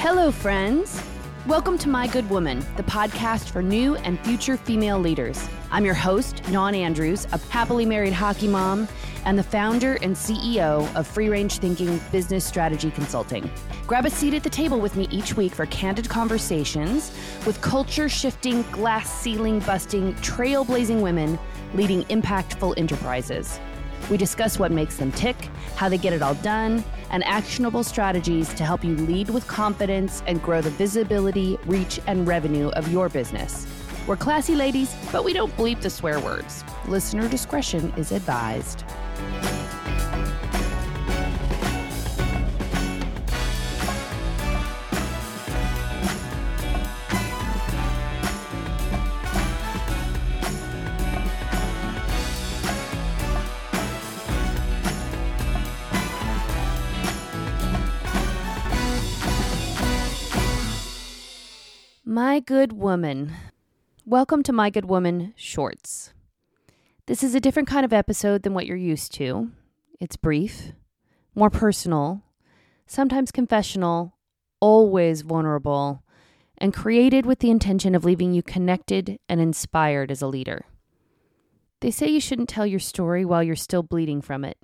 Hello, friends. Welcome to My Good Woman, the podcast for new and future female leaders. I'm your host, Nan Andrews, a happily married hockey mom and the founder and CEO of Free Range Thinking Business Strategy Consulting. Grab a seat at the table with me each week for candid conversations with culture shifting, glass ceiling busting, trailblazing women leading impactful enterprises. We discuss what makes them tick, how they get it all done, and actionable strategies to help you lead with confidence and grow the visibility, reach, and revenue of your business. We're classy ladies, but we don't bleep the swear words. Listener discretion is advised. My Good Woman. Welcome to My Good Woman Shorts. This is a different kind of episode than what you're used to. It's brief, more personal, sometimes confessional, always vulnerable, and created with the intention of leaving you connected and inspired as a leader. They say you shouldn't tell your story while you're still bleeding from it.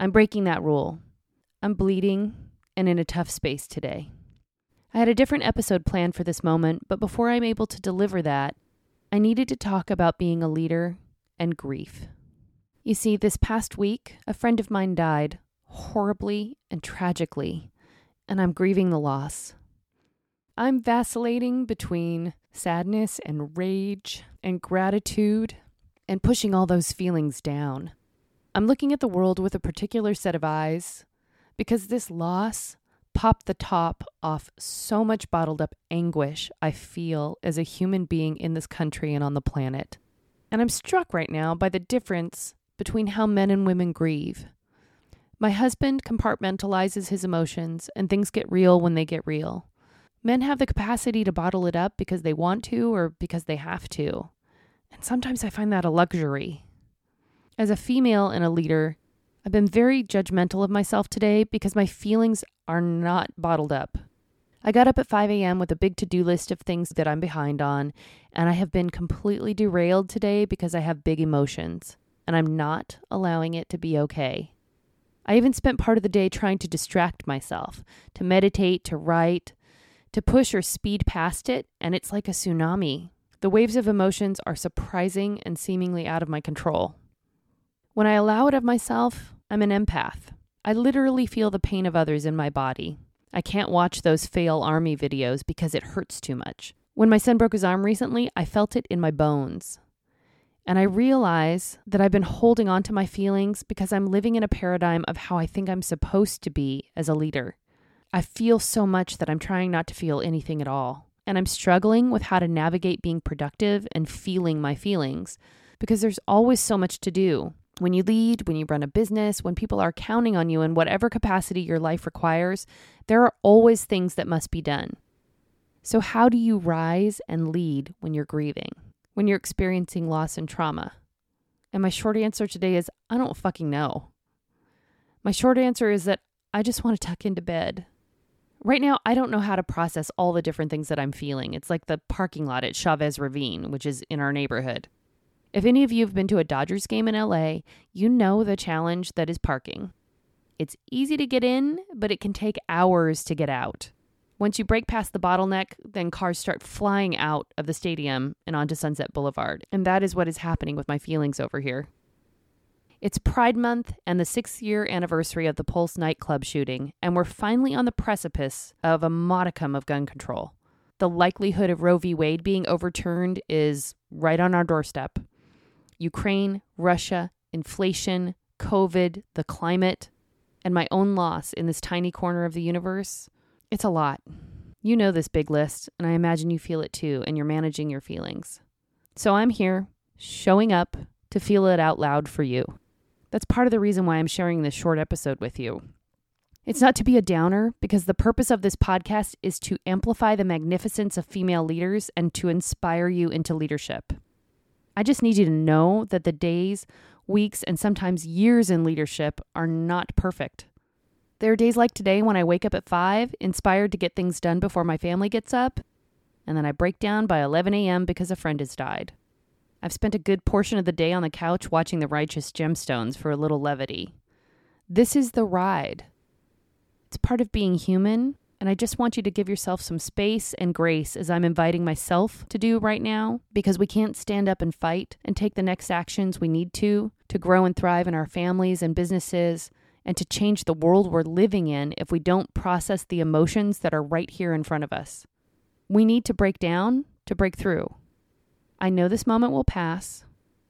I'm breaking that rule. I'm bleeding and in a tough space today. I had a different episode planned for this moment, but before I'm able to deliver that, I needed to talk about being a leader and grief. You see, this past week, a friend of mine died horribly and tragically, and I'm grieving the loss. I'm vacillating between sadness and rage and gratitude and pushing all those feelings down. I'm looking at the world with a particular set of eyes because this loss pop the top off so much bottled up anguish I feel as a human being in this country and on the planet. And I'm struck right now by the difference between how men and women grieve. My husband compartmentalizes his emotions, and things get real when they get real. Men have the capacity to bottle it up because they want to or because they have to. And sometimes I find that a luxury. As a female and a leader, I've been very judgmental of myself today because my feelings are not bottled up. I got up at 5 a.m. with a big to do list of things that I'm behind on, and I have been completely derailed today because I have big emotions, and I'm not allowing it to be okay. I even spent part of the day trying to distract myself, to meditate, to write, to push or speed past it, and it's like a tsunami. The waves of emotions are surprising and seemingly out of my control. When I allow it of myself, I'm an empath. I literally feel the pain of others in my body. I can't watch those FailArmy videos because it hurts too much. When my son broke his arm recently, I felt it in my bones. And I realize that I've been holding on to my feelings because I'm living in a paradigm of how I think I'm supposed to be as a leader. I feel so much that I'm trying not to feel anything at all. And I'm struggling with how to navigate being productive and feeling my feelings because there's always so much to do. When you lead, when you run a business, when people are counting on you in whatever capacity your life requires, there are always things that must be done. So, how do you rise and lead when you're grieving, when you're experiencing loss and trauma? And my short answer today is I don't fucking know. My short answer is that I just want to tuck into bed. Right now, I don't know how to process all the different things that I'm feeling. It's like the parking lot at Chavez Ravine, which is in our neighborhood. If any of you have been to a Dodgers game in LA, you know the challenge that is parking. It's easy to get in, but it can take hours to get out. Once you break past the bottleneck, then cars start flying out of the stadium and onto Sunset Boulevard. And that is what is happening with my feelings over here. It's Pride Month and the sixth year anniversary of the Pulse nightclub shooting, and we're finally on the precipice of a modicum of gun control. The likelihood of Roe v. Wade being overturned is right on our doorstep. Ukraine, Russia, inflation, COVID, the climate, and my own loss in this tiny corner of the universe, it's a lot. You know this big list, and I imagine you feel it too, and you're managing your feelings. So I'm here, showing up to feel it out loud for you. That's part of the reason why I'm sharing this short episode with you. It's not to be a downer, because the purpose of this podcast is to amplify the magnificence of female leaders and to inspire you into leadership. I just need you to know that the days, weeks, and sometimes years in leadership are not perfect. There are days like today when I wake up at 5, inspired to get things done before my family gets up, and then I break down by 11 a.m. because a friend has died. I've spent a good portion of the day on the couch watching The Righteous Gemstones for a little levity. This is the ride. It's part of being human, and I just want you to give yourself some space and grace as I'm inviting myself to do right now because we can't stand up and fight and take the next actions we need to to grow and thrive in our families and businesses and to change the world we're living in if we don't process the emotions that are right here in front of us. We need to break down to break through. I know this moment will pass,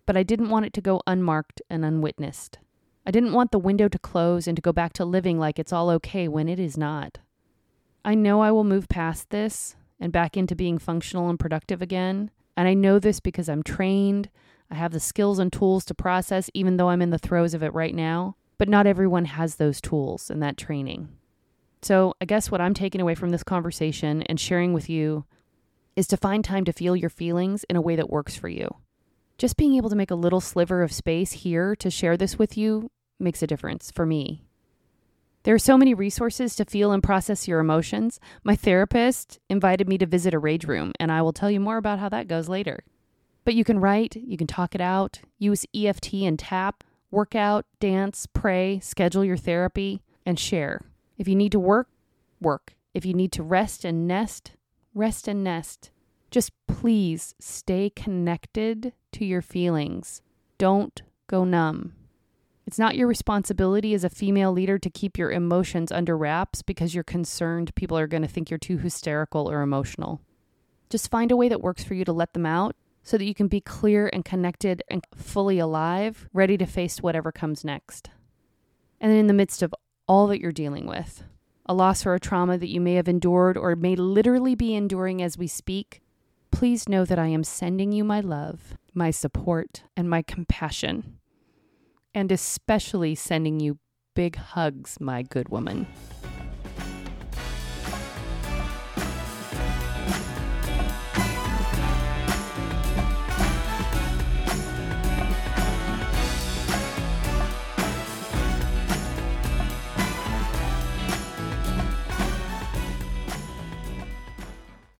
but I didn't want it to go unmarked and unwitnessed. I didn't want the window to close and to go back to living like it's all okay when it is not. I know I will move past this and back into being functional and productive again. And I know this because I'm trained. I have the skills and tools to process, even though I'm in the throes of it right now. But not everyone has those tools and that training. So I guess what I'm taking away from this conversation and sharing with you is to find time to feel your feelings in a way that works for you. Just being able to make a little sliver of space here to share this with you makes a difference for me. There are so many resources to feel and process your emotions. My therapist invited me to visit a rage room, and I will tell you more about how that goes later. But you can write, you can talk it out, use EFT and tap, work out, dance, pray, schedule your therapy, and share. If you need to work, work. If you need to rest and nest, rest and nest. Just please stay connected to your feelings. Don't go numb. It's not your responsibility as a female leader to keep your emotions under wraps because you're concerned people are going to think you're too hysterical or emotional. Just find a way that works for you to let them out so that you can be clear and connected and fully alive, ready to face whatever comes next. And then in the midst of all that you're dealing with, a loss or a trauma that you may have endured or may literally be enduring as we speak, please know that I am sending you my love, my support, and my compassion and especially sending you big hugs, my good woman.